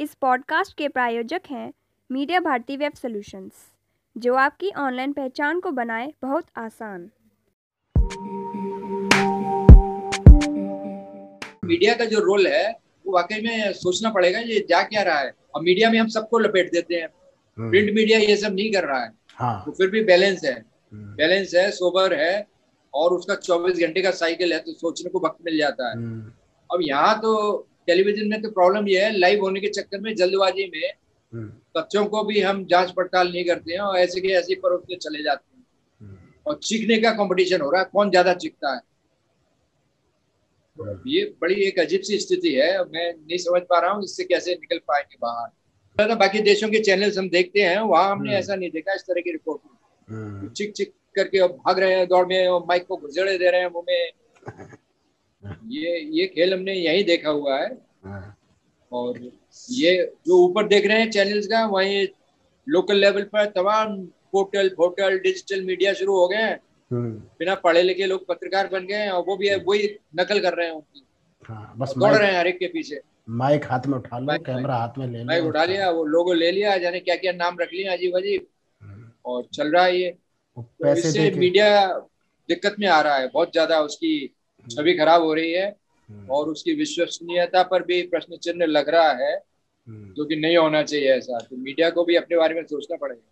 Podcast के प्रायोजक हैं मीडिया भारती वेब सॉल्यूशंस जो आपकी ऑनलाइन पहचान को बनाए बहुत आसान। मीडिया का जो रोल है वो वाकई में सोचना पड़ेगा ये जा क्या रहा है। और मीडिया में हम सबको लपेट देते हैं। प्रिंट मीडिया ये सब नहीं कर रहा है। हाँ। वो फिर भी बैलेंस है। हम्म, बैलेंस है सोबर है और उसका 24 घंटे का साइकिल है तो सोचने को वक्त मिल जाता है। हम्म, अब यहाँ तो टेलीविज़न में तो प्रॉब्लम ये है लाइव होने के चक्कर में जल्दबाजी में बच्चों को भी हम जाँच पड़ताल नहीं करते हैं और ऐसे के ऐसे परोस के चले जाते हैं। हम्म, और चीखने का कंपटीशन हो रहा है कौन ज़्यादा चीखता है? हम्म। ये बड़ी एक अजीब सी स्थिति है मैं नहीं समझ पा रहा हूँ इससे कैसे निकल पाएँगे बाहर। तो बाकी देशों के चैनल्स हम देखते हैं वहाँ हमने हम्म। ऐसा नहीं देखा इस तरह की रिपोर्ट हम्म, चिक चिक करके भाग रहे हैं दौड़ में और माइक को घुसेड़े दे रहे हैं मुँह में। ये ये खेल हमने यही देखा हुआ है। हाँ, और ये जो ऊपर देख रहे हैं चैनल्स का वहीं लोकल लेवल पर तमाम पोर्टल पोर्टल डिजिटल मीडिया शुरू हो गए हैं। हम्म, बिना पढ़े लिखे लोग पत्रकार बन गए हैं और वो भी वही नकल कर रहे हैं उनकी। हाँ, बस दौड़ रहे हैं हर एक के पीछे। माइक हाथ में उठा लो कैमरा हाथ में ले लो। माइक उठा लिया वो लोगो ले लिया जाने क्या क्या नाम रख लिया अजीब अजीब हम्म, और चल रहा है ये। तो पैसे इससे मीडिया दिक्कत में आ रहा है बहुत ज़्यादा उसकी छवि खराब हो रही है हम्म, और उसकी विश्वसनीयता पर भी प्रश्न चिन्ह लग रहा है हम्म, जो कि नहीं होना चाहिए ऐसा। तो मीडिया को भी अपने बारे में सोचना पड़ेगा।